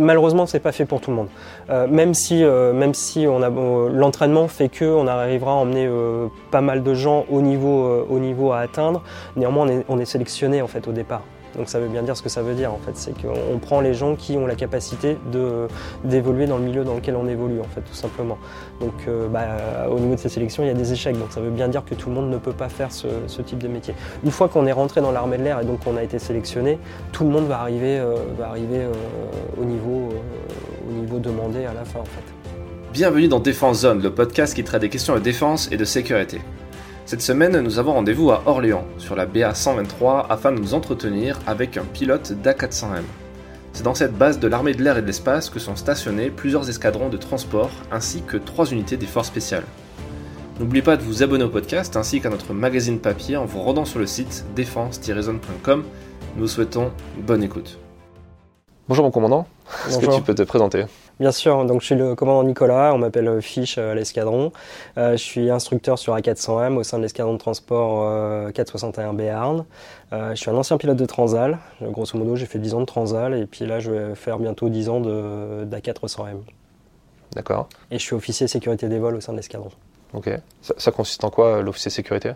malheureusement, c'est pas fait pour tout le monde. Euh, même si, euh, même si on a l'entraînement fait que on arrivera à emmener pas mal de gens au niveau, au niveau à atteindre. Néanmoins, on est, on est sélectionné en fait au départ. Donc ça veut bien dire ce que ça veut dire en fait, c'est qu'on prend les gens qui ont la capacité d'évoluer dans le milieu dans lequel on évolue en fait tout simplement. Donc euh, bah, au niveau de ces sélections il y a des échecs, donc ça veut bien dire que tout le monde ne peut pas faire ce, type de métier. Une fois qu'on est rentré dans l'armée de l'air et donc qu'on a été sélectionné, tout le monde va arriver, euh, va arriver euh, au, niveau, au niveau demandé à la fin en fait. Bienvenue dans Défense Zone, le podcast qui traite des questions de défense et de sécurité. Cette semaine, nous avons rendez-vous à Orléans, sur la BA 123, afin de nous entretenir avec un pilote d'A400M. C'est dans cette base de l'armée de l'air et de l'espace que sont stationnés plusieurs escadrons de transport ainsi que trois unités des forces spéciales. N'oubliez pas de vous abonner au podcast ainsi qu'à notre magazine papier en vous rendant sur le site défense-zone.com. Nous vous souhaitons bonne écoute. Bonjour mon commandant, est-ce que tu peux te présenter? Bien sûr, donc je suis le commandant Nicolas, on m'appelle Fiche à l'escadron. Euh, je suis instructeur sur A400M au sein de l'escadron de transport 461 euh, Béarn. Euh, je suis un ancien pilote de Transal, grosso modo j'ai fait 10 ans de Transal et puis là je vais faire bientôt 10 ans d'A400M. D'accord. Et je suis officier sécurité des vols au sein de l'escadron. Ok. Ça, consiste en quoi l'officier sécurité?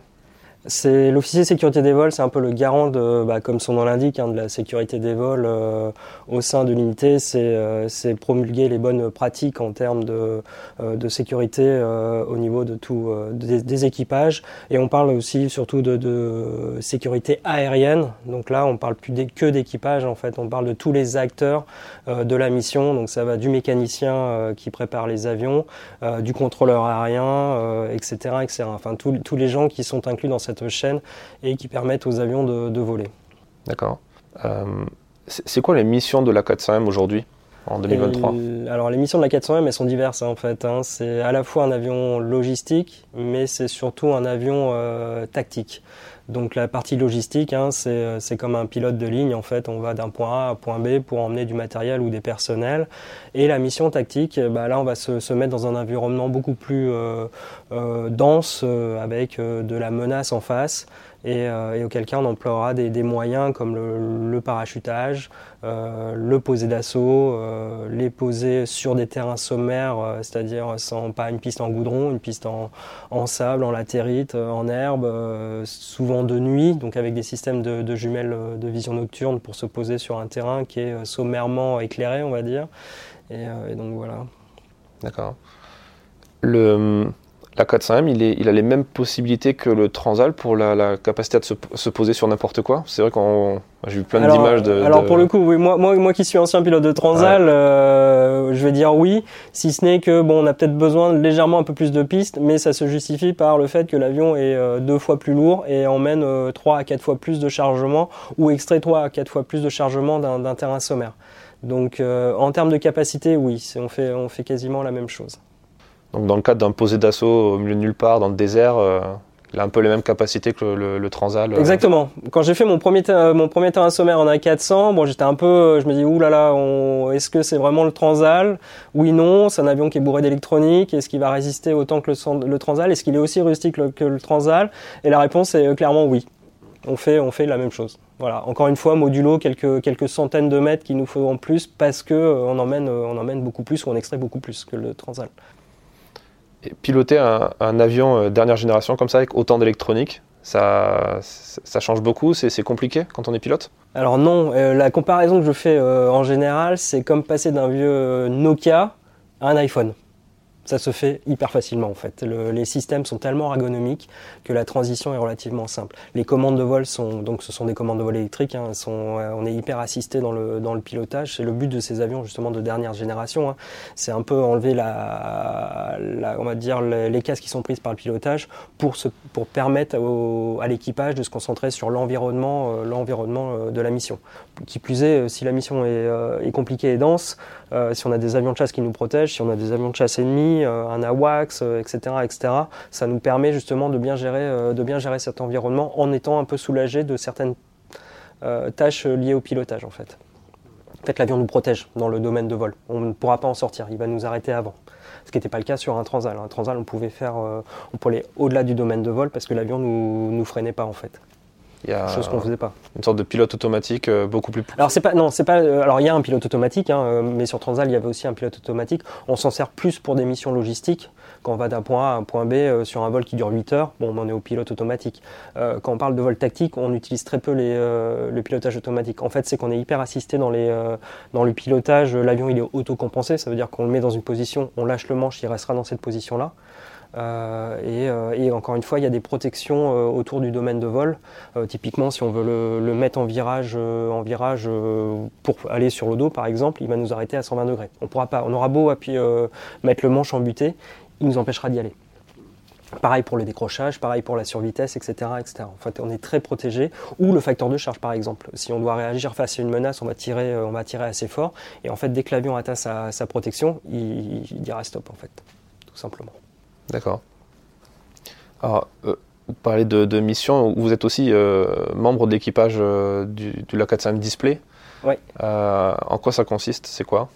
C'est l'officier sécurité des vols, c'est un peu le garant de, bah, comme son nom l'indique, hein, de la sécurité des vols euh, au sein de l'unité. Euh, c'est promulguer les bonnes pratiques en termes de, euh, sécurité au niveau de tout des, équipages. Et on parle aussi surtout de, sécurité aérienne. Donc là, on parle plus que d'équipage en fait. On parle de tous les acteurs de la mission. Donc ça va du mécanicien qui prépare les avions, du contrôleur aérien, etc., etc. Enfin tous les gens qui sont inclus dans cette chaîne et qui permettent aux avions de, voler. D'accord. Euh, c'est quoi les missions de la 400M aujourd'hui? En 2023 Alors les missions de la 400M elles sont diverses hein, en fait. Hein. C'est à la fois un avion logistique, mais c'est surtout un avion euh, tactique. Donc la partie logistique, hein, euh, c'est comme un pilote de ligne. En fait, on va d'un point A à point B pour emmener du matériel ou des personnels. Et la mission tactique, bah, là, on va se, se, mettre dans un environnement beaucoup plus euh, euh, dense, euh, avec euh, de la menace en face. Et, et, auquel cas on emploiera des, moyens comme le, parachutage, euh, le poser d'assaut, euh, les poser sur des terrains sommaires, c'est-à-dire sans pas une piste en goudron, une piste en, sable, en latérite, en herbe, souvent de nuit, donc avec des systèmes de, jumelles de vision nocturne pour se poser sur un terrain qui est sommairement éclairé, on va dire. Et, et donc voilà. D'accord. Le, la 400M, il, est, il, a les mêmes possibilités que le Transal pour la, capacité de se, poser sur n'importe quoi. C'est vrai qu'on j'ai vu plein d'images de, Alors pour le coup, oui, moi, moi, moi qui suis ancien pilote de Transal, euh, je vais dire oui, si ce n'est que bon, on a peut-être besoin de légèrement un peu plus de pistes, mais ça se justifie par le fait que l'avion est euh, deux fois plus lourd et emmène euh, trois à quatre fois plus de chargement ou extrait trois à quatre fois plus de chargement d'un terrain sommaire. Donc en termes de capacité, oui, on fait, on fait quasiment la même chose. Donc dans le cadre d'un posé d'assaut au milieu de nulle part, dans le désert, euh, il a un peu les mêmes capacités que le, Transal. Euh. Exactement. Quand j'ai fait mon premier, mon premier terrain sommaire en A400, bon, j'étais un peu, je me dis, oulala, est-ce que c'est vraiment le Transal? Oui, non, c'est un avion qui est bourré d'électronique. Est-ce qu'il va résister autant que le, Transal? Est-ce qu'il est aussi rustique que le Transal? Et la réponse est euh, clairement oui. On fait, on fait la même chose. Voilà. Encore une fois, modulo quelques, quelques centaines de mètres qu'il nous faut en plus parce que on emmène, on emmène beaucoup plus ou on extrait beaucoup plus que le Transal piloter un, avion euh, dernière génération comme ça avec autant d'électronique, ça, change beaucoup, c'est compliqué quand on est pilote? Alors non, euh, la comparaison que je fais euh, en général, c'est comme passer d'un vieux Nokia à un iPhone ça se fait hyper facilement en fait. les systèmes sont tellement ergonomiques que la transition est relativement simple. Les commandes de vol sont donc ce sont des commandes de vol électriques. Hein, euh, on est hyper assisté dans le dans le pilotage. C'est le but de ces avions justement de dernière génération. Hein. C'est un peu enlever la, on va dire les, cases qui sont prises par le pilotage pour pour permettre à l'équipage de se concentrer sur l'environnement euh, l'environnement euh, de la mission. Qui plus est, si la mission est, est compliquée et dense, si on a des avions de chasse qui nous protègent, si on a des avions de chasse ennemis euh, un AWACS, etc., euh, etc. Ça nous permet justement de bien gérer, euh, cet environnement en étant un peu soulagé de certaines tâches liées au pilotage en fait. En fait, l'avion nous protège dans le domaine de vol. On ne pourra pas en sortir, il va nous arrêter avant. Ce qui n'était pas le cas sur un Transal. Un Transal, on pouvait faire, on pouvait aller au-delà du domaine de vol parce que l'avion nous, nous freinait pas en fait. Il y a chose qu'on faisait pas. Une sorte de pilote automatique euh, beaucoup plus. Alors c'est pas non, c'est pas. euh, alors il y a un pilote automatique, hein, euh, mais sur Transal il y avait aussi un pilote automatique. On s'en sert plus pour des missions logistiques. Quand on va d'un point A à un point B euh, sur un vol qui dure 8 heures, bon, on en est au pilote automatique. Quand on parle de vol tactique, on utilise très peu les, le pilotage automatique. En fait, c'est qu'on est hyper assisté dans les dans le pilotage. L'avion il est autocompensé, ça veut dire qu'on le met dans une position, on lâche le manche, il restera dans cette position là. Euh, et, euh, et encore une fois, il y a des protections euh, autour du domaine de vol. Typiquement, si on veut le, mettre en virage, en virage pour aller sur le dos, par exemple, il va nous arrêter à 120 degrés. On pourra pas. On aura beau appuyer, mettre le manche en butée, il nous empêchera d'y aller. Pareil pour le décrochage, pareil pour la survitesse, etc., etc. En fait, on est très protégé. Ou le facteur de charge, par exemple. Si on doit réagir face à une menace, on va tirer, on va tirer assez fort. Et en fait, dès que l'avion atteint sa, sa protection, il, il dira stop, en fait, tout simplement. D'accord. Alors, euh, vous parlez de, de mission. Vous êtes aussi euh, membre de l'équipage euh, du, du LA400M Display. Euh, en quoi ça consiste? C'est quoi?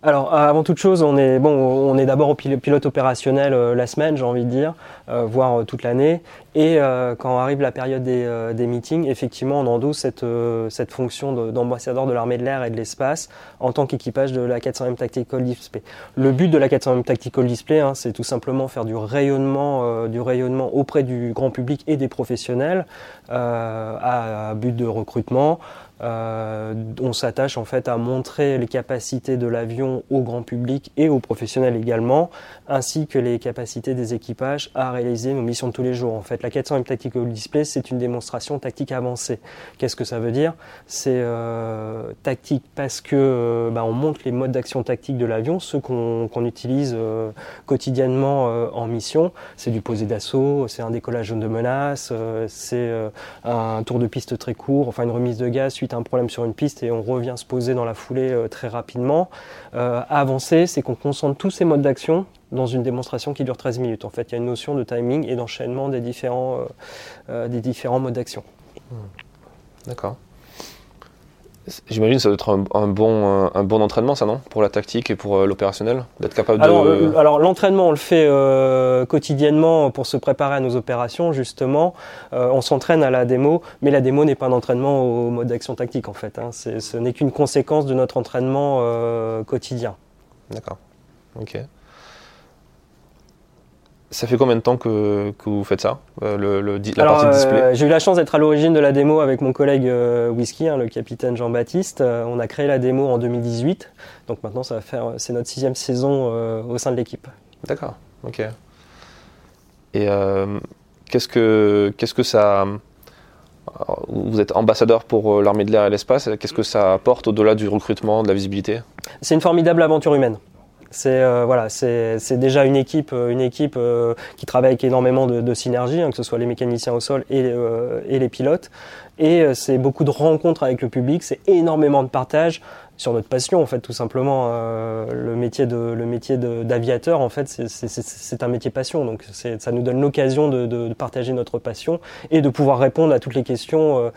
Alors, euh, avant toute chose, on est, bon, on est d'abord au pil- pilote opérationnel euh, la semaine, j'ai envie de dire, euh, voire toute l'année. Et quand arrive la période des, des meetings, effectivement, on endosse cette, cette fonction de- d'ambassadeur de l'armée de l'air et de l'espace en tant qu'équipage de la 400M Tactical Display. Le but de la 400M Tactical Display, hein, c'est tout simplement faire du rayonnement, du rayonnement auprès du grand public et des professionnels à but de recrutement. Euh, on s'attache en fait à montrer les capacités de l'avion au grand public et aux professionnels également, ainsi que les capacités des équipages à réaliser nos missions de tous les jours. En fait, la 400M Tactical Display, c'est une démonstration tactique avancée. Qu'est-ce que ça veut dire? C'est euh, tactique parce que euh, bah, on montre les modes d'action tactique de l'avion, ceux qu'on utilise quotidiennement en mission. C'est du posé d'assaut, c'est un décollage de menace, c'est un tour de piste très court, enfin une remise de gaz suite un problème sur une piste et on revient se poser dans la foulée euh, très rapidement. Euh, avancer, c'est qu'on concentre tous ces modes d'action dans une démonstration qui dure 13 minutes. En fait, il y a une notion de timing et d'enchaînement des euh, des différents modes d'action. D'accord. J'imagine que ça doit être un, un bon, euh, un bon entraînement, ça, non? Pour la tactique et pour euh, l'opérationnel? D'être capable Alors, de. euh, alors, l'entraînement, on le fait euh, quotidiennement pour se préparer à nos opérations, justement. Euh, on s'entraîne à la démo, mais la démo n'est pas un entraînement au mode d'action tactique, en fait. hein. Ce n'est qu'une conséquence de notre entraînement euh, quotidien. D'accord. Ok. Ça fait combien de temps que, que vous faites ça euh, le, le di- La Alors, partie display euh, j'ai eu la chance d'être à l'origine de la démo avec mon collègue euh, Whisky, hein, le capitaine Jean-Baptiste. Euh, on a créé la démo en 2018, donc maintenant ça va faire, c'est notre sixième saison au sein de l'équipe. D'accord, ok. Et qu'est-ce que qu'est-ce que ça alors, Vous êtes ambassadeur pour l'armée de l'air et l'espace. Qu'est-ce que ça apporte au-delà du recrutement, de la visibilité? C'est une formidable aventure humaine. C'est euh, voilà, c'est déjà une équipe, euh, une équipe euh, qui travaille avec énormément de, de synergie, hein, que ce soit les mécaniciens au sol et, et les pilotes. Et c'est beaucoup de rencontres avec le public, c'est énormément de partage sur notre passion en fait, tout simplement. Le métier de le métier d'aviateur en fait, c'est- un métier passion, donc ça nous donne l'occasion de, de- partager notre passion et de pouvoir répondre à toutes les questions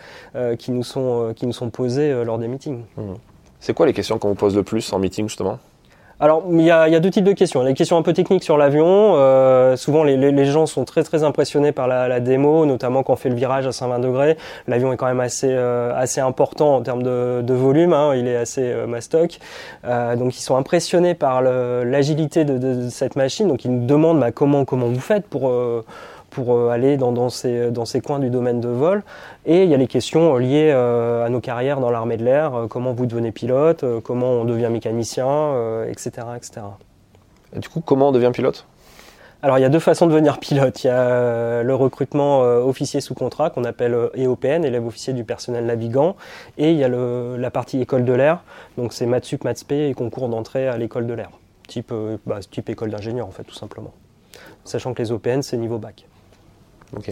qui nous sont qui nous sont posées lors des meetings. C'est quoi les questions qu'on vous pose le plus en meeting justement? Alors, il y, a, deux types de questions. Les questions un peu techniques sur l'avion. euh, souvent, les, gens sont très très impressionnés par la, démo, notamment quand on fait le virage à 120 degrés. L'avion est quand même assez euh, assez important en termes de, volume. hein, il est assez euh, mastoc. Euh, donc, ils sont impressionnés par l'agilité de, cette machine. Donc, ils nous demandent bah, comment comment vous faites pour pour euh, aller dans, dans, ces, dans ces coins du domaine de vol. Et il y a les questions euh, liées euh, à nos carrières dans l'armée de l'air, euh, comment vous devenez pilote, euh, comment on devient mécanicien, euh, etc., etc. Et Du coup, comment on devient pilote? Alors il y a deux façons de devenir pilote. Il y a euh, le recrutement euh, officier sous contrat qu'on appelle euh, EOPN, élève officier du personnel navigant, et il y a le, la partie école de l'air, donc c'est Matsup, Matspé et concours d'entrée à l'école de l'air, type, euh, bah, type école d'ingénieur en fait tout simplement. Sachant que les OPN c'est niveau bac. Ok.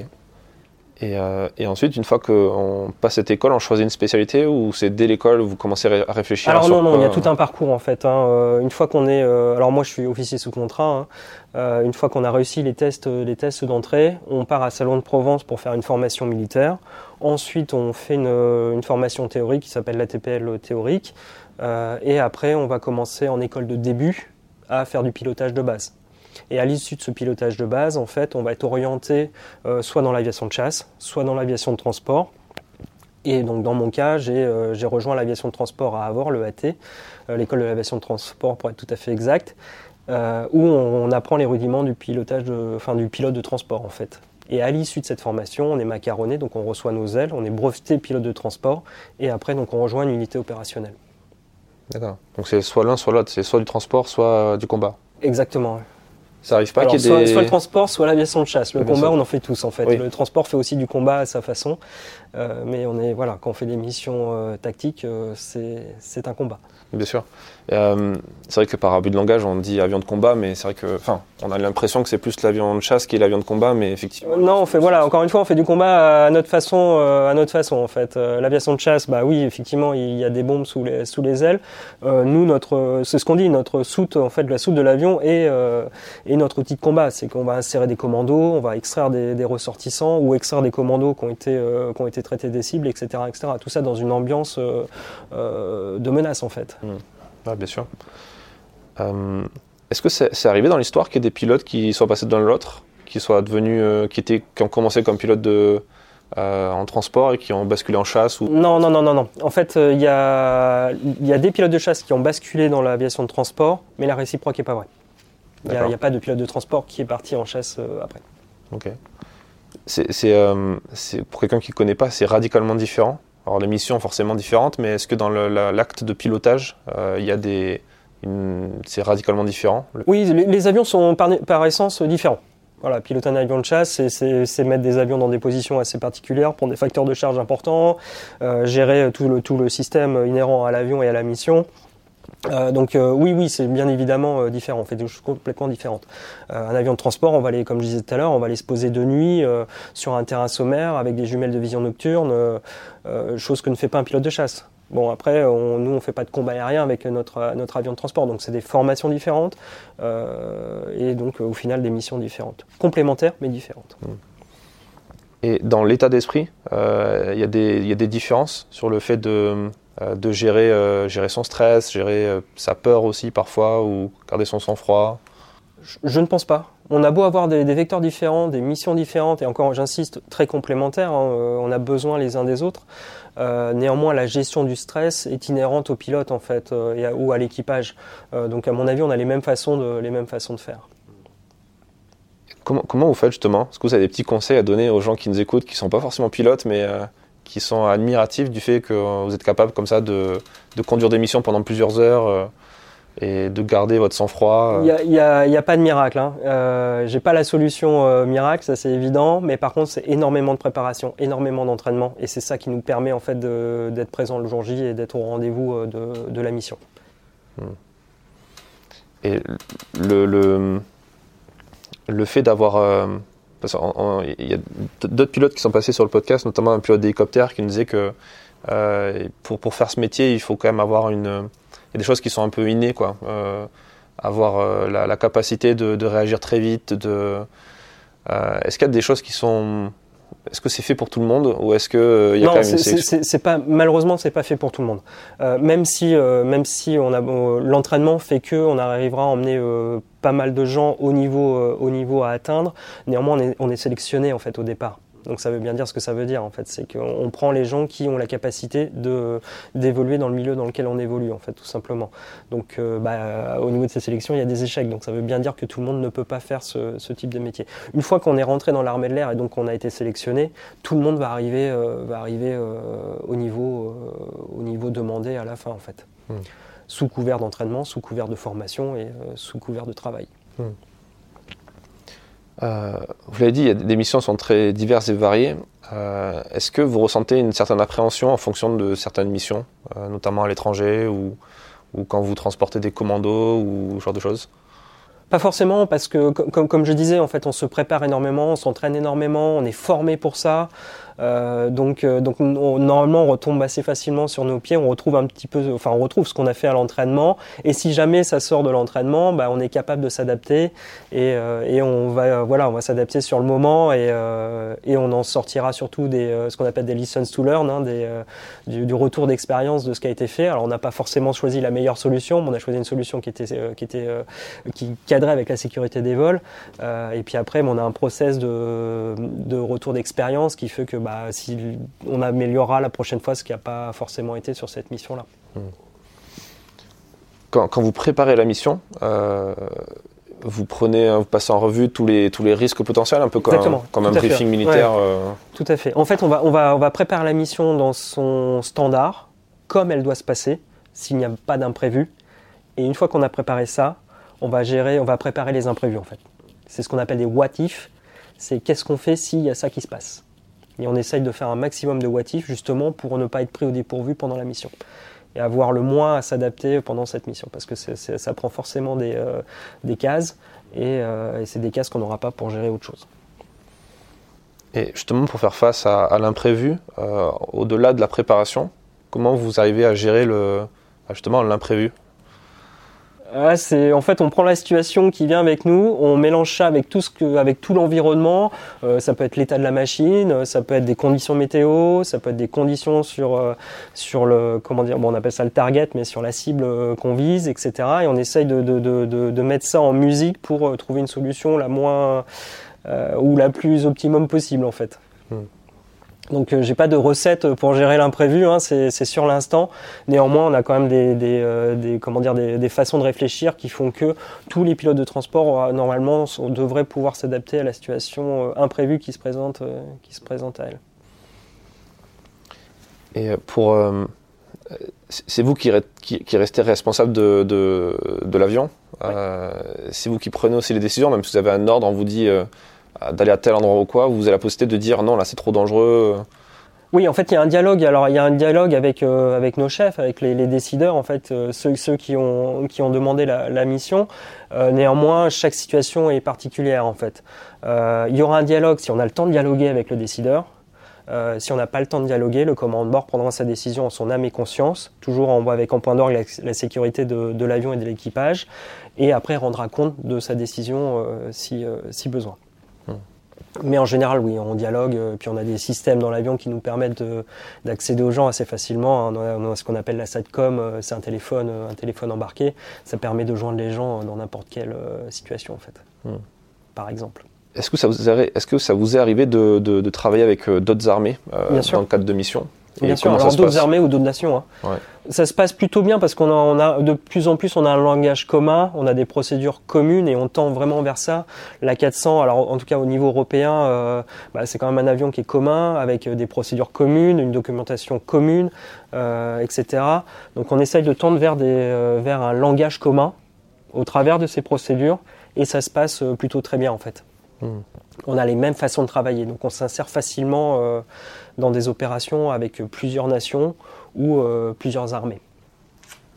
Et, euh, et ensuite, une fois qu'on passe cette école, on choisit une spécialité ou c'est dès l'école vous commencez ré- à réfléchir Alors non, non, il y a tout un parcours en fait. hein. Euh, Une fois qu'on est, euh, alors moi je suis officier sous contrat. hein. Euh, une fois qu'on a réussi les tests, euh, les tests d'entrée, on part à Salon de Provence pour faire une formation militaire. Ensuite, on fait une, euh, une formation théorique qui s'appelle l'ATPL théorique. Euh, et après, on va commencer en école de début à faire du pilotage de base. Et à l'issue de ce pilotage de base, en fait, on va être orienté euh, soit dans l'aviation de chasse, soit dans l'aviation de transport. Et donc dans mon cas, j'ai rejoint l'aviation de transport à Avor, le AT, l'école de l'aviation de transport pour être tout à fait exact, où on, apprend les rudiments du pilotage, enfin du pilote de transport en fait. Et à l'issue de cette formation, on est macaronné, donc on reçoit nos ailes, on est breveté pilote de transport, et après donc on rejoint une unité opérationnelle. D'accord. Donc c'est soit l'un, soit l'autre, c'est soit du transport, soit du combat. Exactement. Ça arrive pas qu'il y ait des... soit, le transport, soit l'aviation de chasse. Le combat, on en fait tous en fait. Le transport fait aussi du combat à sa façon, euh, mais on est voilà, quand on fait des missions euh, tactiques, euh, c'est un combat. Bien sûr. Euh, c'est vrai que par abus de langage, on dit avion de combat, mais c'est vrai que, enfin, on a l'impression que c'est plus l'avion de chasse qui est l'avion de combat, mais effectivement. Non, on fait, voilà, encore une fois, on fait du combat à notre façon, euh, à notre façon, en fait. Euh, l'aviation de chasse, bah oui, effectivement, il y a des bombes sous les, ailes. nous, notre, c'est ce qu'on dit, notre soute, en fait, la soute de l'avion est, est notre outil de combat. C'est qu'on va insérer des commandos, on va extraire des, des ressortissants ou extraire des commandos qui ont été, qui ont été traités des cibles, etc., etc. Tout ça dans une ambiance de menace, en fait. Mmh bien sûr. Euh, est-ce que c'est arrivé dans l'histoire qu'il y ait des pilotes qui soient passés d'un l'autre, qui soient devenus, euh, qui, étaient, qui ont commencé comme pilotes de, euh, en transport et qui ont basculé en chasse ou... Non, non, non, non, non. En fait, il y, a, y a des pilotes de chasse qui ont basculé dans l'aviation de transport, mais la réciproque n'est pas vraie. Il n'y a, pas de pilote de transport qui est parti en chasse après. Ok. C'est pour quelqu'un qui ne connaît pas, c'est radicalement différent alors les missions forcément différentes, mais est-ce que dans l'acte de pilotage, euh, il y a des, c'est radicalement différent Oui, les, avions sont par, essence différents. Voilà, piloter un avion de chasse, c'est mettre des avions dans des positions assez particulières pour des facteurs de charge importants, euh, gérer tout le, tout le système inhérent à l'avion et à la mission. Euh, donc euh, oui, oui, c'est bien évidemment euh, différent. On fait des choses complètement différentes. un avion de transport, on va aller, comme je disais tout à l'heure, on va aller se poser de nuit sur un terrain sommaire avec des jumelles de vision nocturne, chose que ne fait pas un pilote de chasse. Bon, après, nous, on fait pas de combat aérien avec notre, avion de transport, donc c'est des formations différentes et donc au final des missions différentes, complémentaires mais différentes. Mmh. Et dans l'état d'esprit, il y, a des différences sur le fait de de gérer, euh, gérer son stress, gérer euh, sa peur aussi parfois, ou garder son sang-froid je, ne pense pas. On a beau avoir des, vecteurs différents, des missions différentes, et encore, j'insiste, très complémentaires, hein, on a besoin les uns des autres. néanmoins, la gestion du stress est inhérente au pilote, en fait, ou à l'équipage. donc, à mon avis, on a les mêmes façons de, les mêmes façons de faire. Comment, comment vous faites justement? Est-ce que vous avez des petits conseils à donner aux gens qui nous écoutent, qui ne sont pas forcément pilotes, mais qui sont admiratifs du fait que vous êtes capable comme ça de, conduire des missions pendant plusieurs heures euh, et de garder votre sang-froid. Il n'y a, a, pas de miracle. Hein. Euh, J'ai pas la solution euh, miracle, ça c'est évident, mais par contre c'est énormément de préparation, énormément d'entraînement, et c'est ça qui nous permet en fait d'être présent le jour J et d'être au rendez-vous euh, de, de, la mission. Hmm. Et le, le, le fait d'avoir il y a d'autres pilotes qui sont passés sur le podcast, notamment un pilote d'hélicoptère qui nous disait que euh, pour, pour faire ce métier, il faut quand même avoir une. Il y a des choses qui sont un peu innées, quoi. Euh, avoir euh, la, capacité de, de, réagir très vite. De, est-ce qu'il y a des choses qui sont est-ce que c'est fait pour tout le monde ou est-ce qu'il euh, y a quand même une sélection c'est pas malheureusement c'est pas fait pour tout le monde. Euh, même si euh, même si on a l'entraînement fait que on arrivera à emmener pas mal de gens au niveau au niveau à atteindre. Néanmoins on est, on est sélectionné en fait au départ. Donc ça veut bien dire ce que ça veut dire en fait, c'est qu'on prend les gens qui ont la capacité d'évoluer dans le milieu dans lequel on évolue en fait tout simplement. Donc euh, bah, au niveau de ces sélections il y a des échecs, donc ça veut bien dire que tout le monde ne peut pas faire ce, type de métier. Une fois qu'on est rentré dans l'armée de l'air et donc on a été sélectionné, tout le monde va arriver euh, va arriver euh, au niveau au niveau demandé à la fin en fait, hmm. sous couvert d'entraînement, sous couvert de formation et sous couvert de travail. Hmm. Euh, vous l'avez dit, les missions sont très diverses et variées. Euh, est-ce que vous ressentez une certaine appréhension en fonction de certaines missions, euh, notamment à l'étranger ou, quand vous transportez des commandos ou ce genre de choses? Pas forcément, parce que comme, comme, je disais, en fait, on se prépare énormément, on s'entraîne énormément, on est formé pour ça. Euh, donc, euh, donc normalement, on retombe assez facilement sur nos pieds. On retrouve un petit peu, enfin, on retrouve ce qu'on a fait à l'entraînement. Et si jamais ça sort de l'entraînement, bah, on est capable de s'adapter et, euh, on va, voilà, on va s'adapter sur le moment et, on en sortira surtout des, ce qu'on appelle des lessons to learn, hein, du, retour d'expérience de ce qui a été fait. Alors, on n'a pas forcément choisi la meilleure solution, mais on a choisi une solution qui était, qui était, cadrait avec la sécurité des vols. et puis après, on a un process de, de retour d'expérience qui fait que bah, bah, si on améliorera la prochaine fois ce qui n'a pas forcément été sur cette mission-là. Hmm. Quand, vous préparez la mission, euh, vous prenez, vous passez en revue tous les, tous les risques potentiels, un peu comme, comme un briefing militaire. Euh. Tout à fait. En fait, on va, on, va, on va préparer la mission dans son standard, comme elle doit se passer, s'il n'y a pas d'imprévu. Et une fois qu'on a préparé ça, on va gérer, on va préparer les imprévus en fait. C'est ce qu'on appelle des what if. C'est qu'est-ce qu'on fait s'il y a ça qui se passe. Et on essaye de faire un maximum de what if justement pour ne pas être pris au dépourvu pendant la mission et avoir le moins à s'adapter pendant cette mission parce que ça prend forcément des, euh, cases euh, et, c'est des cases qu'on n'aura pas pour gérer autre chose. Et justement, pour faire face à, l'imprévu, euh, au-delà de la préparation, comment vous arrivez à gérer justement l'imprévu? Ah, c'est en fait on prend la situation qui vient avec nous, on mélange ça avec tout ce que, avec tout l'environnement. Euh, ça peut être l'état de la machine, ça peut être des conditions météo, ça peut être des conditions sur euh, sur le comment dire, bon on appelle ça le target, mais sur la cible euh, qu'on vise, etc. Et on essaye de, de, de, de, mettre ça en musique pour trouver une solution la moins ou la plus optimum possible en fait. Hmm. Donc euh, j'ai pas de recette pour gérer l'imprévu, hein, c'est sur l'instant. Néanmoins, on a quand même des, des, euh, comment dire, des, des, façons de réfléchir qui font que tous les pilotes de transport euh, normalement devraient pouvoir s'adapter à la situation imprévue qui se présente, qui se présente à elle. Et pour c'est vous qui, qui, restez responsable de, de, de l'avion. c'est vous qui prenez aussi les décisions, même si vous avez un ordre, on vous dit d'aller à tel endroit ou quoi, vous avez la possibilité de dire non, là c'est trop dangereux oui, en fait, il y a un dialogue. Alors, il y a un dialogue avec euh, nos chefs, avec les, décideurs, en fait, euh, ceux qui ont demandé la, mission. Euh, néanmoins, chaque situation est particulière, en fait. il y aura un dialogue si on a le temps de dialoguer avec le décideur. si on n'a pas le temps de dialoguer, le commandant de bord prendra sa décision en son âme et conscience, toujours en, avec en point d'orgue la, sécurité de, l'avion et de l'équipage, et après rendra compte de sa décision si, si besoin. Mais en général, oui, on dialogue, euh, puis on a des systèmes dans l'avion qui nous permettent d'accéder aux gens assez facilement. Hein. On, a, ce qu'on appelle la SATCOM, euh, c'est un téléphone, euh, un téléphone embarqué. Ça permet de joindre les gens dans n'importe quelle situation, en fait, hmm. par exemple. Est-ce que, ça vous est, est-ce que ça vous est arrivé de, de, travailler avec d'autres armées dans le cadre de missions? Bien sûr, alors d'autres armées ou d'autres nations. Hein. Ouais. Ça se passe plutôt bien parce qu'on a, on a, de plus en plus on a un langage commun, on a des procédures communes et on tend vraiment vers ça. La 400, alors en tout cas au niveau européen, euh, bah, c'est quand même un avion qui est commun avec des procédures communes, une documentation commune, euh, etc. Donc on essaye de tendre vers, des, euh, vers un langage commun au travers de ces procédures et ça se passe euh, plutôt très bien en fait. Hmm. On a les mêmes façons de travailler, donc on s'insère facilement euh, dans des opérations avec plusieurs nations ou euh, plusieurs armées.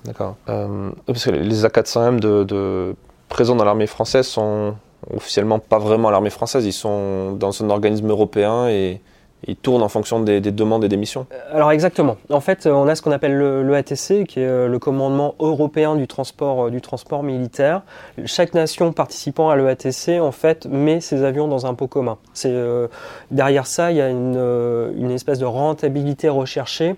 D'accord. Euh, parce que les A400M de, présents dans l'armée française sont officiellement pas vraiment l'armée française, ils sont dans un organisme européen et ils tournent en fonction des, demandes et des missions euh, Alors exactement. En fait, on a ce qu'on appelle le, ATC, qui est le commandement européen du transport, du transport militaire. Chaque nation participant à l'EATC, en fait, met ses avions dans un pot commun. Derrière ça, il y a une espèce de rentabilité recherchée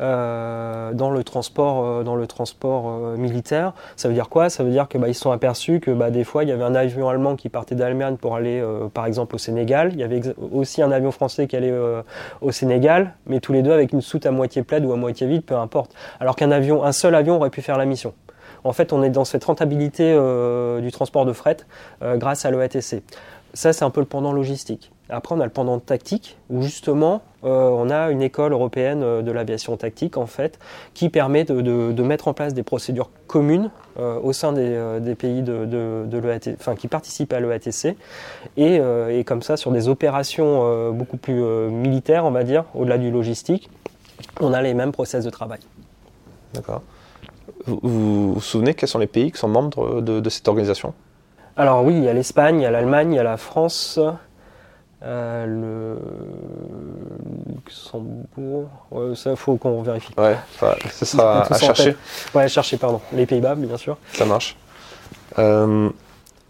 euh, dans le transport, euh, dans le transport euh, militaire. Ça veut dire quoi? Ça veut dire que bah, ils se sont aperçus que bah, des fois il y avait un avion allemand qui partait d'Allemagne pour aller par exemple au Sénégal. Il y avait aussi un avion français qui allait au Sénégal, mais tous les deux avec une soute à moitié pleine ou à moitié vide, peu importe. Alors qu'un avion, un seul avion aurait pu faire la mission. En fait, on est dans cette rentabilité du transport de fret grâce à l'EATC. Ça, c'est un peu le pendant logistique. Après, on a le pendant tactique, où justement, euh, on a une école européenne euh, de l'aviation tactique, en fait, qui permet de, mettre en place des procédures communes euh, au sein des, pays de, de, enfin, qui participent à l'EATC, et, et, comme ça, sur des opérations beaucoup plus militaires, on va dire, au-delà du logistique, on a les mêmes process de travail. D'accord. Vous, vous souvenez quels sont les pays qui sont membres de, cette organisation? Alors oui, il y a l'Espagne, il y a l'Allemagne, il y a la France, euh, le Luxembourg, ça faut qu'on vérifie. Ouais, ce sera à chercher. Ouais, chercher, pardon. Les Pays-Bas, bien sûr. Ça marche. Euh,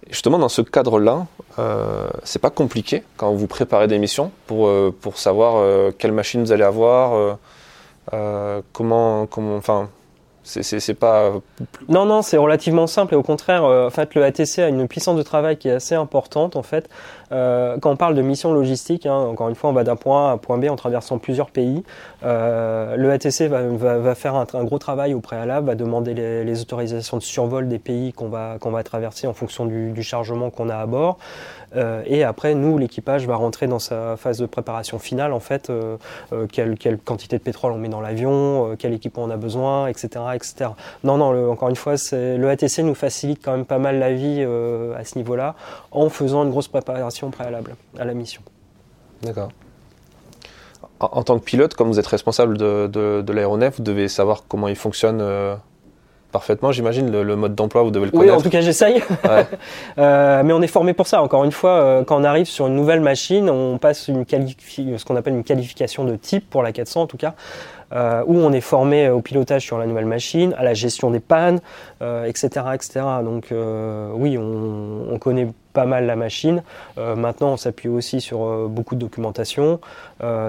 justement, dans ce cadre-là, euh, c'est pas compliqué quand vous préparez des missions pour, pour savoir quelle machine vous allez avoir, comment, comment, enfin, C'est pas. Non, non, c'est relativement simple et au contraire, euh, en fait, le ATC a une puissance de travail qui est assez importante. En fait, euh, quand on parle de mission logistique, hein, encore une fois, on va d'un point A à un point B en traversant plusieurs pays. Euh, le ATC va, faire un, gros travail au préalable, va demander les, autorisations de survol des pays qu'on va, qu'on va traverser en fonction du, chargement qu'on a à bord. Euh, et après, nous, l'équipage va rentrer dans sa phase de préparation finale, en fait, quelle, quelle, quantité de pétrole on met dans l'avion, quel équipement on a besoin, etc. etc. Non, non, encore une fois, le ATC nous facilite quand même pas mal la vie à ce niveau-là, en faisant une grosse préparation préalable à la mission. D'accord. En, tant que pilote, comme vous êtes responsable de, de, de l'aéronef, vous devez savoir comment il fonctionne parfaitement, j'imagine, le, le, mode d'emploi, vous devez le connaître. Oui, en tout cas, j'essaye. Ouais. euh, mais on est formé pour ça. Encore une fois, euh, quand on arrive sur une nouvelle machine, on passe une ce qu'on appelle une qualification de type pour la 400 en tout cas, euh, où on est formé au pilotage sur la nouvelle machine, à la gestion des pannes, euh, etc., etc. Donc euh, oui, on, on, connaît pas mal la machine. Euh, maintenant, on s'appuie aussi sur beaucoup de documentation,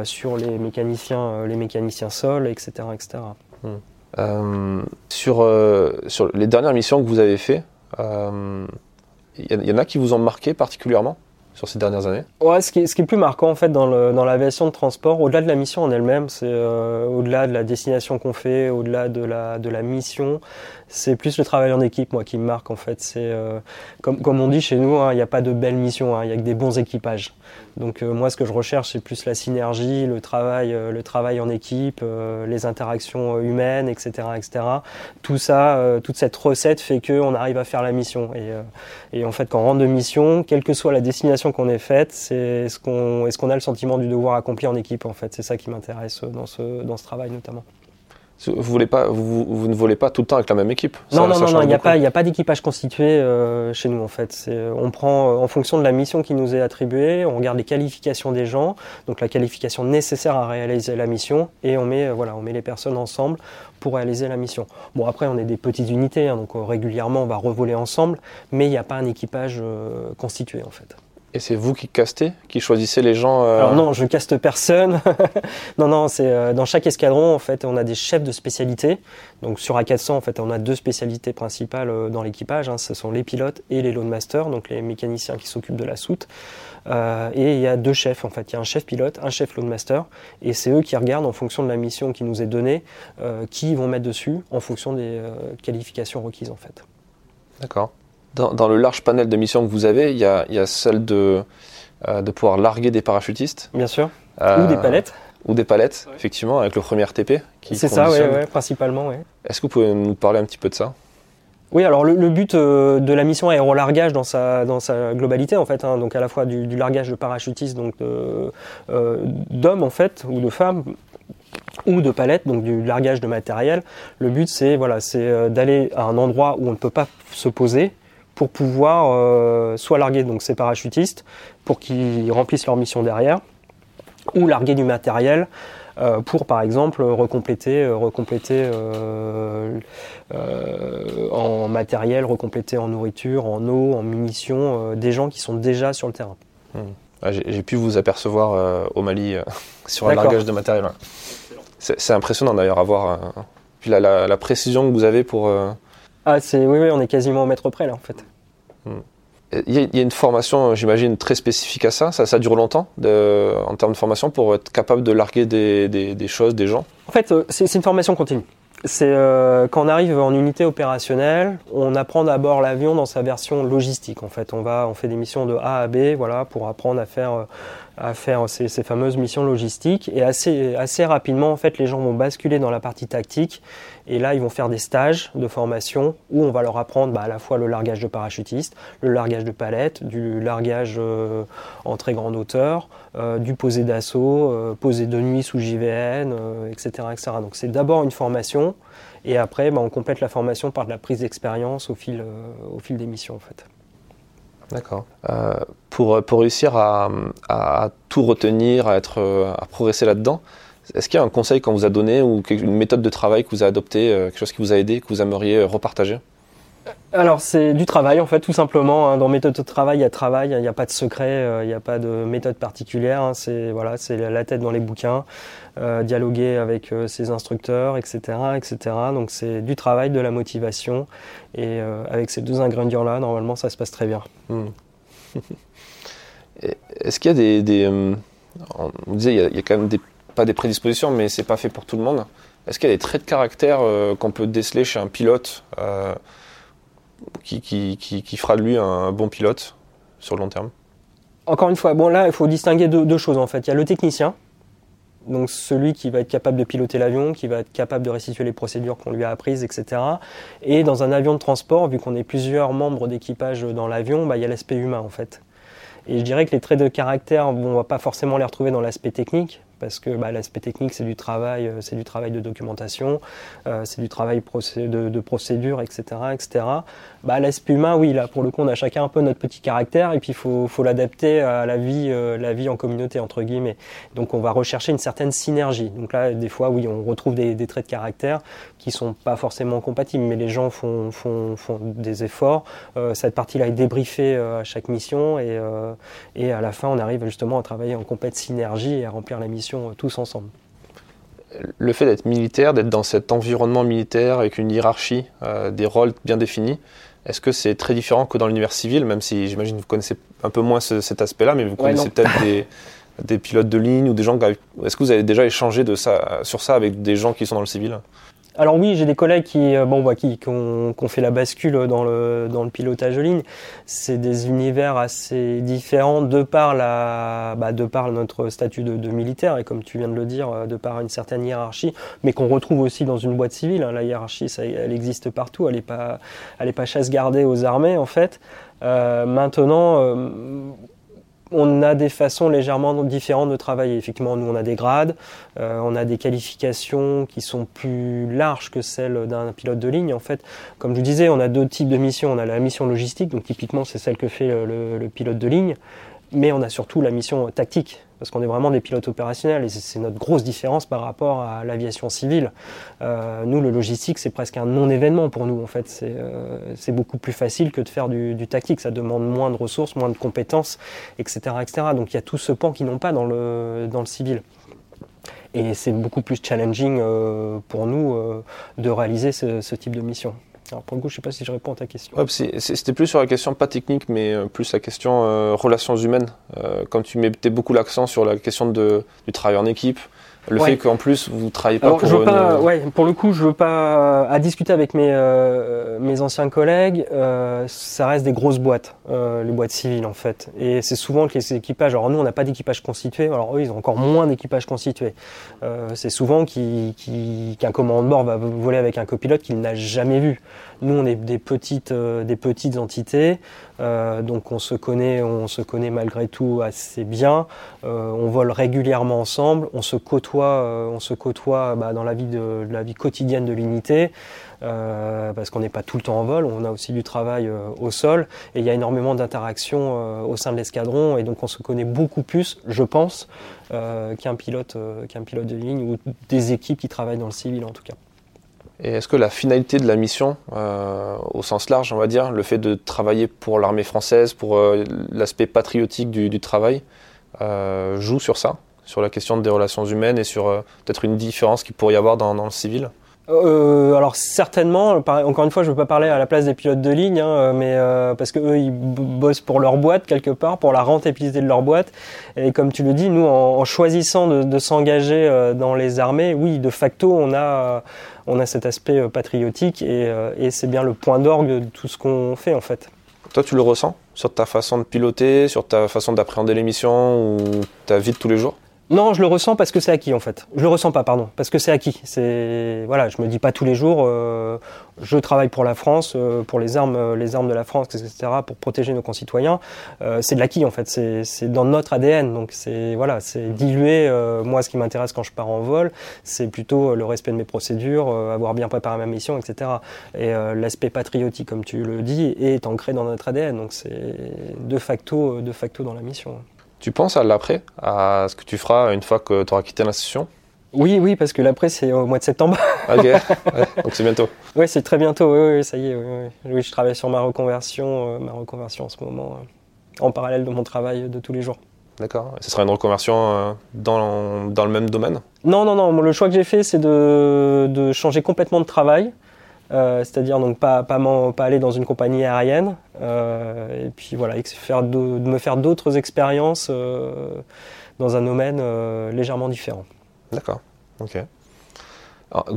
sur les mécaniciens, les mécaniciens sol, etc., etc. Hmm. Euh, sur, euh, les dernières missions que vous avez fait, il euh, y, en a qui vous ont marqué particulièrement? Sur ces dernières années Ouais, ce qui, est, ce qui est plus marquant en fait dans, l'aviation de transport, au-delà de la mission en elle-même, c'est euh, au-delà de la destination qu'on fait, au-delà de la, de la mission, c'est plus le travail en équipe, moi, qui me marque en fait. Euh, comme, comme on dit chez nous, hein, il n'y a pas de belles missions, hein, il y a que des bons équipages. Donc euh, moi, ce que je recherche, c'est plus la synergie, le travail, le travail en équipe, les interactions humaines, etc., etc. Tout ça, toute cette recette fait que on arrive à faire la mission. Et, et en fait, quand on rentre de mission, quelle que soit la destination qu'on ait faite, c'est ce qu'on, est-ce qu'on a le sentiment du devoir accompli en équipe. En fait, c'est ça qui m'intéresse dans ce dans ce travail notamment. Vous, voulez pas, vous, vous, ne volez pas tout le temps avec la même équipe Non, ça, non, ça non, il n'y a pas, pas d'équipage constitué euh, chez nous en fait. C'est, on prend euh, en fonction de la mission qui nous est attribuée, on regarde les qualifications des gens, donc la qualification nécessaire à réaliser la mission, et on met, euh, voilà, on met les personnes ensemble pour réaliser la mission. Bon, après, on est des petites unités, hein, donc euh, régulièrement on va revoler ensemble, mais il n'y a pas un équipage euh, constitué en fait. Et c'est vous qui castez, qui choisissez les gens euh... Alors non, je caste personne. non, non, c'est euh, dans chaque escadron en fait, on a des chefs de spécialité. Donc sur A400 en fait, on a deux spécialités principales euh, dans l'équipage. Hein. Ce sont les pilotes et les loadmasters, donc les mécaniciens qui s'occupent de la soute. Et il y a deux chefs en fait. Il y a un chef pilote, un chef loadmaster, et c'est eux qui regardent en fonction de la mission qui nous est donnée, qui ils vont mettre dessus en fonction des qualifications requises en fait. D'accord. Dans, dans, le large panel de missions que vous avez, il y a, il y a celle de, euh, de pouvoir larguer des parachutistes. Bien sûr. Euh, ou des palettes. Ou des palettes, ouais. effectivement, avec le premier RTP. C'est ça, oui, ouais, principalement. Ouais. Est-ce que vous pouvez nous parler un petit peu de ça? Oui, alors le, le but euh, de la mission aérolargage dans sa, dans sa globalité, en fait, hein, donc à la fois du, du largage de parachutistes, donc euh, d'hommes en fait, ou de femmes, ou de palettes, donc du largage de matériel. Le but, c'est voilà, c'est d'aller à un endroit où on ne peut pas se poser, pour pouvoir euh, soit larguer donc ces parachutistes pour qu'ils remplissent leur mission derrière, ou larguer du matériel euh, pour par exemple recompléter, euh, recompléter euh, en matériel, recompléter en nourriture, en eau, en munitions, des gens qui sont déjà sur le terrain. Mmh. Ah, J'ai pu vous apercevoir au Mali sur un largage de matériel. C'est impressionnant d'ailleurs à voir. Puis la, la, la, précision que vous avez pour ah, c'est oui, oui, on est quasiment au mètre près là en fait. Il y, a, une formation, j'imagine, très spécifique à ça. ça. Dure longtemps en termes de formation pour être capable de larguer des, des, des choses, des gens En fait, c'est une formation continue. C'est euh, quand on arrive en unité opérationnelle, on apprend d'abord l'avion dans sa version logistique. En fait, on va, on fait des missions de A à B, voilà, pour apprendre à faire, à faire ces, fameuses missions logistiques. Et assez, assez rapidement, en fait, les gens vont basculer dans la partie tactique. Et là, ils vont faire des stages de formation où on va leur apprendre bah, à la fois le largage de parachutiste, le largage de palette, du largage euh, en très grande hauteur, euh, du posé d'assaut, euh, posé de nuit sous JVN, etc., etc. Donc c'est d'abord une formation et après, bah, on complète la formation par de la prise d'expérience au fil, au fil des missions en fait. D'accord. Euh, pour, pour réussir à, à, tout retenir, à, être, à progresser là-dedans, est-ce qu'il y a un conseil qu'on vous a donné ou une méthode de travail que vous a adopté, quelque chose qui vous a aidé, que vous aimeriez repartager? Alors c'est du travail en fait tout simplement. Hein. Dans méthode de travail, il y a travail, il n'y a pas de secret, euh, il n'y a pas de méthode particulière. Hein. C'est voilà, c'est la tête dans les bouquins, euh, dialoguer avec euh, ses instructeurs, etc., etc. Donc c'est du travail, de la motivation, et avec ces deux ingrédients là, normalement ça se passe très bien. Hmm. Est-ce qu'il y a des, on disait il y, a, quand même pas des prédispositions, mais c'est pas fait pour tout le monde. Est-ce qu'il y a des traits de caractère qu'on peut déceler chez un pilote qui, fera de lui un bon pilote sur le long terme Encore une fois, bon là, il faut distinguer deux, choses en fait. Il y a le technicien, donc celui qui va être capable de piloter l'avion, qui va être capable de restituer les procédures qu'on lui a apprises, etc. Et dans un avion de transport, vu qu'on est plusieurs membres d'équipage dans l'avion, bah, il y a l'aspect humain en fait. Et je dirais que les traits de caractère, on ne va pas forcément les retrouver dans l'aspect technique, parce que bah, l'aspect technique, c'est du travail, euh, c'est du travail de documentation, euh, c'est du travail de, procédure, etc., etc. L'aspect humain, oui, là, pour le coup, on a chacun un peu notre petit caractère, et puis il faut, l'adapter à la vie, euh, la vie en communauté, entre guillemets. Donc, on va rechercher une certaine synergie. Donc là, des fois, oui, on retrouve des traits de caractère qui sont pas forcément compatibles, mais les gens font, font, font des efforts. cette partie-là est débriefée à chaque mission, et, et à la fin, on arrive justement à travailler en complète synergie et à remplir la mission euh, tous ensemble. Le fait d'être militaire, d'être dans cet environnement militaire avec une hiérarchie, euh, des rôles bien définis, est-ce que c'est très différent que dans l'univers civil, même si j'imagine que vous connaissez un peu moins cet aspect-là, mais vous connaissez peut-être des, pilotes de ligne ou des gens. Est-ce que vous avez déjà échangé de ça, sur ça avec des gens qui sont dans le civil? Alors oui, j'ai des collègues qui, euh, bon, bah, qui, ont, fait la bascule dans le, dans le pilotage de ligne. C'est des univers assez différents de par, la, bah, de par notre statut de, militaire et comme tu viens de le dire, euh, de par une certaine hiérarchie, mais qu'on retrouve aussi dans une boîte civile. Hein. La hiérarchie, ça, elle existe partout. Elle n'est pas, elle est pas chasse gardée aux armées en fait. Euh, maintenant, on a des façons légèrement différentes de travailler. Effectivement, nous, on a des grades, euh, on a des qualifications qui sont plus larges que celles d'un pilote de ligne. En fait, comme je vous disais, on a deux types de missions. On a la mission logistique, donc typiquement, c'est celle que fait le pilote de ligne mais on a surtout la mission tactique, parce qu'on est vraiment des pilotes opérationnels, et c'est notre grosse différence par rapport à l'aviation civile. Euh, nous, le logistique, c'est presque un non-événement pour nous, en fait. C'est euh, beaucoup plus facile que de faire du, tactique, ça demande moins de ressources, moins de compétences, etc. etc. Donc il y a tout ce pan qui n'ont pas dans le, dans le civil. Et c'est beaucoup plus challenging euh, pour nous de réaliser ce type de mission. Alors pour le coup, je ne sais pas si je réponds à ta question. C'était plus sur la question, pas technique, mais euh, plus la question euh, relations humaines. Euh, quand tu mettais beaucoup l'accent sur la question de, du travail en équipe, le fait qu'en plus vous travaillez pas pour je veux pas, ouais, pour le coup, je veux pas à discuter avec mes mes anciens collègues. ça reste des grosses boîtes, les boîtes civiles en fait, et c'est souvent que les équipages. Alors nous, on n'a pas d'équipage constitué. Alors eux, ils ont encore moins d'équipage constitué. c'est souvent qu'un commandant de bord va voler avec un copilote qu'il n'a jamais vu. Nous, on est des petites, euh, des petites entités, euh, donc on se connaît, on se connaît malgré tout assez bien. Euh, on vole régulièrement ensemble, on se côtoie, on se côtoie bah, dans la vie quotidienne de l'unité. parce qu'on n'est pas tout le temps en vol, on a aussi du travail au sol et il y a énormément d'interactions au sein de l'escadron et donc on se connaît beaucoup plus, je pense, qu'un pilote, qu'un pilote de ligne ou des équipes qui travaillent dans le civil en tout cas. Et est-ce que la finalité de la mission, euh, au sens large, on va dire, le fait de travailler pour l'armée française, pour euh, l'aspect patriotique du, travail, euh, joue sur ça, sur la question des relations humaines et sur peut-être une différence qu'il pourrait y avoir dans, le civil? Alors certainement, encore une fois, je ne veux pas parler à la place des pilotes de ligne, hein, mais parce que eux, ils bossent pour leur boîte quelque part, pour la rentabilité de leur boîte. Et comme tu le dis, nous, en, choisissant de, de s'engager dans les armées, oui, de facto, on a on a cet aspect euh, patriotique euh, et, c'est bien le point d'orgue de tout ce qu'on fait en fait. Toi, tu le ressens sur ta façon de piloter, sur ta façon d'appréhender l'émission ou ta vie de tous les jours? Non, je le ressens parce que c'est acquis en fait. Je le ressens pas, pardon, parce que c'est acquis. C'est voilà, je me dis pas tous les jours. Euh, je travaille pour la France, euh, pour les armes, euh, les armes de la France, etc., pour protéger nos concitoyens. c'est de l'acquis en fait. C'est dans notre ADN. Donc c'est voilà, c'est dilué. moi, ce qui m'intéresse quand je pars en vol, c'est plutôt le respect de mes procédures, avoir bien préparé ma mission, etc. Et l'aspect patriotique, comme tu le dis, est ancré dans notre ADN. Donc c'est de facto, de facto dans la mission. Tu penses à l'après, à ce que tu feras une fois que tu auras quitté l'institution Oui, oui, parce que l'après, c'est au mois de septembre. ok, donc c'est bientôt. Oui, c'est très bientôt, oui, oui, ça y est. Oui, oui. je travaille sur ma reconversion, ma reconversion en ce moment, en parallèle de mon travail de tous les jours. D'accord. Ce sera une reconversion dans, dans, le même domaine? Non, non, non. Le choix que j'ai fait, c'est de, de, changer complètement de travail. Euh, c'est-à-dire donc pas, pas, pas, aller dans une compagnie aérienne, euh, et puis voilà, faire de, me faire d'autres expériences euh, dans un domaine légèrement différent. D'accord, ok.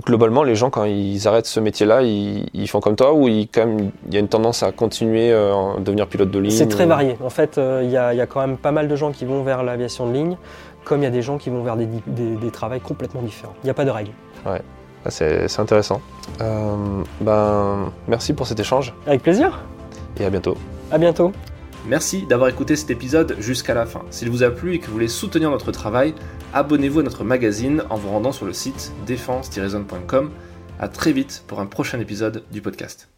globalement, les gens, quand ils arrêtent ce métier-là, ils, font comme toi ou il, quand même, il y a une tendance à continuer à devenir pilote de ligne C'est très varié. En fait, il y, a, quand même pas mal de gens qui vont vers l'aviation de ligne, comme il y a des gens qui vont vers des, des, des travails complètement différents. Il n'y a pas de règle. Ouais. Ah, c'est intéressant. Euh, ben, merci pour cet échange. Avec plaisir. Et à bientôt. À bientôt. Merci d'avoir écouté cet épisode jusqu'à la fin. S'il vous a plu et que vous voulez soutenir notre travail, abonnez-vous à notre magazine en vous rendant sur le site défense-zone.com. À très vite pour un prochain épisode du podcast.